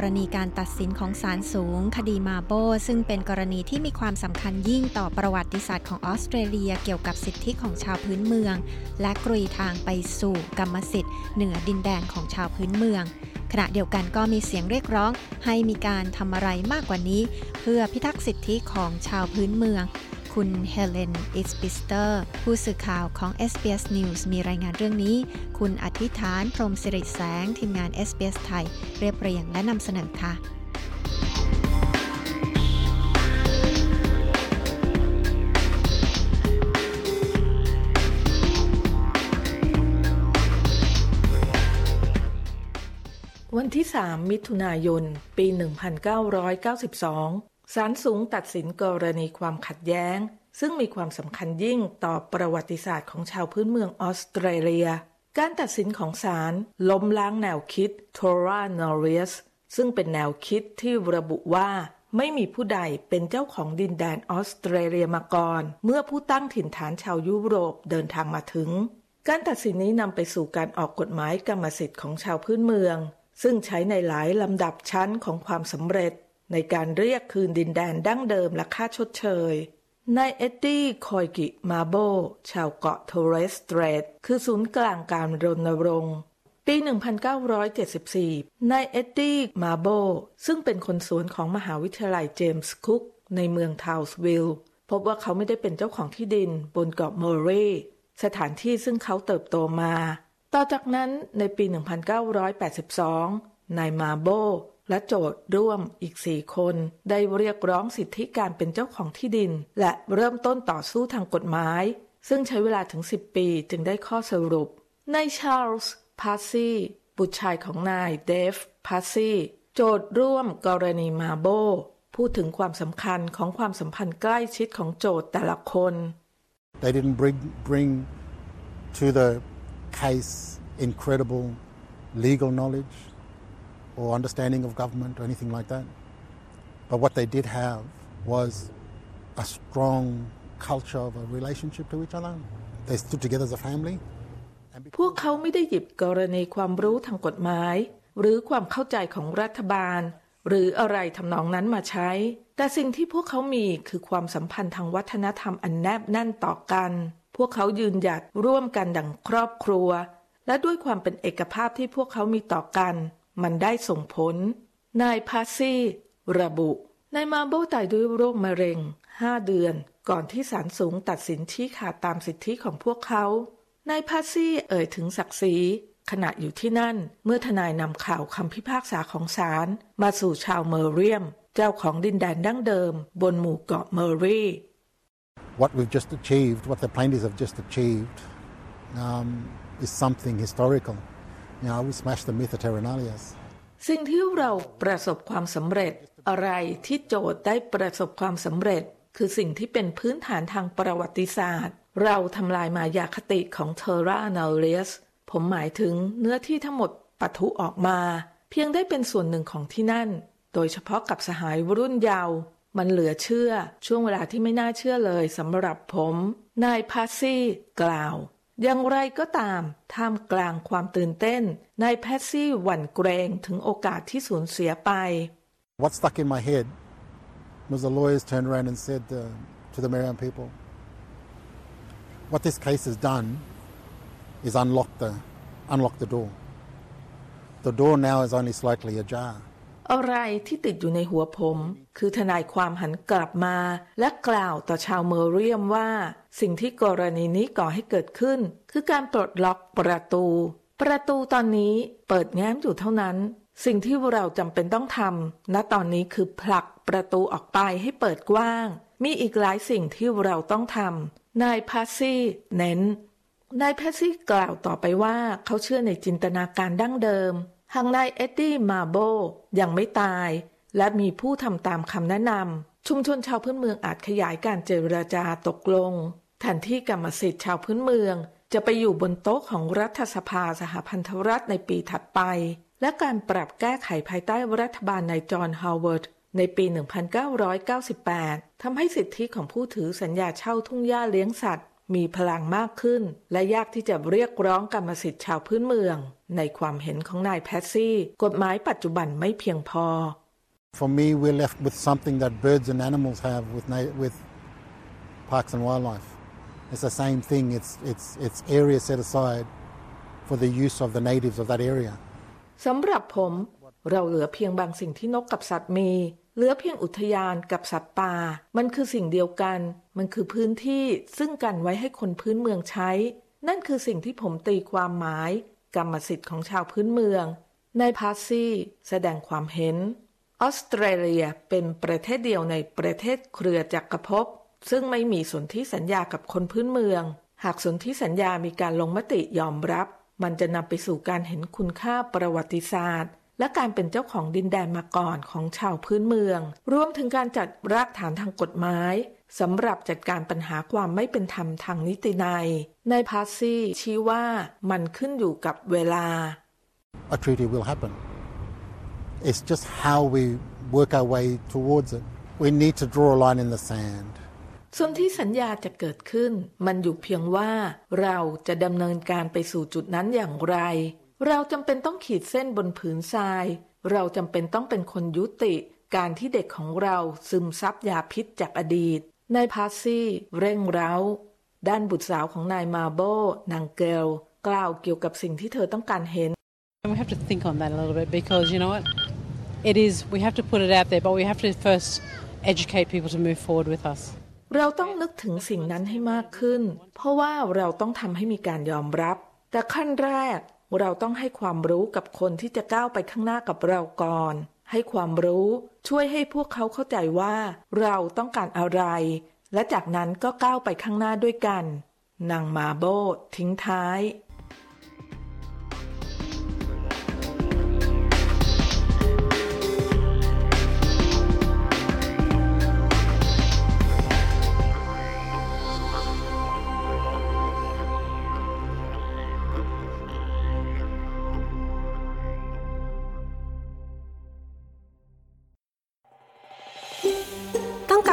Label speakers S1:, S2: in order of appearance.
S1: กรณีการตัดสินของศาลสูง คดีมาโบ ซึ่งเป็นกรณีที่มีความสำคัญยิ่งต่อประวัติศาสตร์ของออสเตรเลียเกี่ยวกับสิทธิของชาวพื้นเมือง และกรุยทางไปสู่กรรมสิทธิ์เหนือดินแดนของชาวพื้นเมือง ขณะเดียวกันก็มีเสียงเรียกร้องให้มีการทำอะไรมากกว่านี้ เพื่อพิทักษ์สิทธิของชาวพื้นเมือง คุณเฮเลน อิสปิสเตอร์ ผู้สื่อข่าวของ SBS News มีรายงานเรื่องนี้ คุณอธิษฐานพรมสิริแสง ทีมงาน SBS ไทย เรียบเรียงและนำเสนอค่ะ
S2: วันที่ 3 มิถุนายน ปี 1992 ศาลสูงตัดสินกรณีความขัดแย้ง ซึ่งมีความสำคัญยิ่งต่อประวัติศาสตร์ของชาวพื้นเมืองออสเตรเลีย การตัดสินของศาลล้มล้างแนวคิด Torah n o r i u s ซึ่งเป็นแนวคิดที่ระบุว่าไม่มีผู้ใดเป็นเจ้าของดินแดนออสเตรเลียมาก่อน เมื่อผู้ตั้งถิ่นฐานชาวยุโรปเดินทางมาถึง การตัดสินนี้นำไปสู่การออกกฎหมายกรรมสิทธิ์ของชาวพื้นเมือง ซึ่งใช้ในหลายลำดับชั้นของความสำเร็จ ในการเรียกคืนดินแดนดั้งเดิมและค่าชดเชยนายเอ็ดดี้คอยกิมาโบ ชาวเกาะโทเรสเตรทคือศูนย์กลางการรณรงค์ ปี 1974 นายเอ็ดดี้มาโบ ซึ่งเป็นคนสวนของมหาวิทยาลัยเจมส์คุก ในเมืองทาวส์วิลล์พบว่าเขาไม่ได้เป็นเจ้าของที่ดินบนเกาะเมอร์เรย์สถานที่ซึ่งเขาเติบโตมา ต่อจากนั้นในปี 1982 นายมาโบ และโจทย์ร่วมอีกสี่คนได้เรียกร้องสิทธิการเป็นเจ้าของที่ดิน และเริ่มต้นต่อสู้ทางกฎหมาย ซึ่งใช้เวลาถึง 10 ปีจึงได้ข้อสรุป นายชาร์ลส์พาซีบุตรชายของนายเดฟพาซีโจทย์ร่วมกรณีมาโบพูดถึงความสำคัญของความสัมพันธ์ใกล้ชิดของโจทย์แต่ละคน
S3: They didn't bring, bring to the case incredible legal knowledge or understanding of government or anything like that. But what they did have was a strong culture of a relationship to each other. They stood together as a family.
S2: พวกเขาไม่ได้หยิบกรณีความรู้ทางกฎหมาย หรือความเข้าใจของรัฐบาล หรืออะไรทำนองนั้นมาใช้ แต่สิ่งที่พวกเขามีคือความสัมพันธ์ทางวัฒนธรรมอันแนบแน่นต่อกัน พวกเขายืนหยัดร่วมกันดังครอบครัว และด้วยความเป็นเอกภาพที่พวกเขามีต่อกัน มันได้ส่งผล นายพาซี่ ระบุ นายมาโบตายด้วยโรคมะเร็ง5เดือน ก่อนที่ศาลสูงตัดสินชี้ขาดตามสิทธิของพวกเขา นายพาซี่เอ่ยถึงศักดิ์ศรีขณะอยู่ที่นั่น เมื่อทนายนำข่าวคำพิพากษาของศาลมาสู่ชาวเมอร์เรียม เจ้าของดินแดนดั้งเดิม บนหมู่เกาะเมอร์รี
S3: what we've just achieved, what the plaintiffs have just achieved, um, is something historical. You know, we smashed the myth of Terra Nullius.
S2: สิ่งที่เราประสบความสำเร็จ อะไรที่โจทย์ได้ประสบความสำเร็จ คือสิ่งที่เป็นพื้นฐานทางประวัติศาสตร์ เราทำลายมายาคติของเทอร่านาเลียสผมหมายถึงเนื้อที่ทั้งหมดปะทุออกมา เพียงได้เป็นส่วนหนึ่งของที่นั่น โดยเฉพาะกับสหายรุ่นเยาว์มันเหลือเชื่อ ช่วงเวลาที่ไม่น่าเชื่อเลยสำหรับผม นายพาซี่กล่าว อย่างไรก็ตาม ท่ามกลางความตื่นเต้น นายแพสซี่หวั่นเกรงถึงโอกาสที่สูญเสียไป
S3: What stuck in my head was the lawyers turned around and said uh, to the Marian people, what this case has done is unlock the, unlock the door. The door now is only slightly ajar.
S2: อะไรที่ติดอยู่ในหัวผม คือทนายความหันกลับมา และกล่าวต่อชาวเมอร์เรียมว่า สิ่งที่กรณีนี้ก่อให้เกิดขึ้น คือการปลดล็อกประตู ประตูตอนนี้เปิดแง้มอยู่เท่านั้น สิ่งที่เราจำเป็นต้องทำณตอนนี้คือผลักประตูออกไปให้เปิดกว้าง มีอีกหลายสิ่งที่เราต้องทำนายพาซี่เน้นนายแพสซี่กล่าวต่อไปว่าเขาเชื่อในจินตนาการดั้งเดิม หากนายเอ็ดดี้มาโบยังไม่ตาย และมีผู้ทำตามคำแนะนำชุมชนชาวพื้นเมืองอาจขยายการเจรจาตกลงแทนที่กรรมสิทธิ์ชาวพื้นเมือง จะไปอยู่บนโต๊ะของรัฐสภาสหพันธรัฐในปีถัดไป และการปรับแก้ไขภายใต้รัฐบาลนายจอห์นฮาวเวิร์ดในปี 1998 ทำให้สิทธิของผู้ถือสัญญาเช่าทุ่งหญ้าเลี้ยงสัตว์ มีพลังมากขึ้น และยากที่จะเรียกร้องกรรมสิทธิ์ชาวพื้นเมือง ในความเห็นของนายแพทซี่ กฎหมายปัจจุบันไม่เพียงพอ
S3: For me, we're left with something that birds and animals have with, with parks and wildlife. It's the same thing. It's, it's, it's area set aside for the use of the natives of that area.
S2: สำหรับผม เราเหลือเพียงบางสิ่งที่นกกับสัตว์มี เหลือเพียงอุทยานกับสัตว์ป่า มันคือสิ่งเดียวกัน มันคือพื้นที่ซึ่งกันไว้ให้คนพื้นเมืองใช้ นั่นคือสิ่งที่ผมตีความหมาย กรรมสิทธิ์ของชาวพื้นเมือง ในพาซีแสดงความเห็น ออสเตรเลียเป็นประเทศเดียวในประเทศเครือจักรภพซึ่งไม่มีสนธิสัญญากับคนพื้นเมือง หากสนธิสัญญามีการลงมติยอมรับ มันจะนำไปสู่การเห็นคุณค่าประวัติศาสตร์ และการเป็นเจ้าของดินแดนมาก่อนของชาวพื้นเมือง รวมถึงการจัดรากฐานทางกฎหมายสำหรับจัดการปัญหาความไม่เป็นธรรมทางนิตินัยในพาซี่ชี้ว่ามันขึ้นอยู่กับเวลา
S3: A treaty will happen. It's just how we work our way towards it. We need to draw a line in the sand.
S2: ส่วนที่สัญญาจะเกิดขึ้น มันอยู่เพียงว่าเราจะดำเนินการไปสู่จุดนั้นอย่างไร เราจำเป็นต้องขีดเส้นบนผืนทราย เราจำเป็นต้องเป็นคนยุติ การที่เด็กของเราซึมซับยาพิษจากอดีตนายพาซี่เร่งเร้า ด้านบุตรสาวของนายมาโบนางเกลกล่าวเกี่ยวกับสิ่งที่เธอต้องการเห็น
S4: We have to think on that a little bit because you know what? It is, we have to put it out there, but we have to first educate people to move forward with us.
S2: เราต้องนึกถึงสิ่งนั้นให้มากขึ้น เพราะว่าเราต้องทำให้มีการยอมรับ แต่ขั้นแรก เราต้องให้ความรู้กับคนที่จะก้าวไปข้างหน้ากับเราก่อน ให้ความรู้ช่วยให้พวกเขาเข้าใจว่า เราต้องการอะไร และจากนั้นก็ก้าวไปข้างหน้าด้วยกันนางมาโบทิ้งท้าย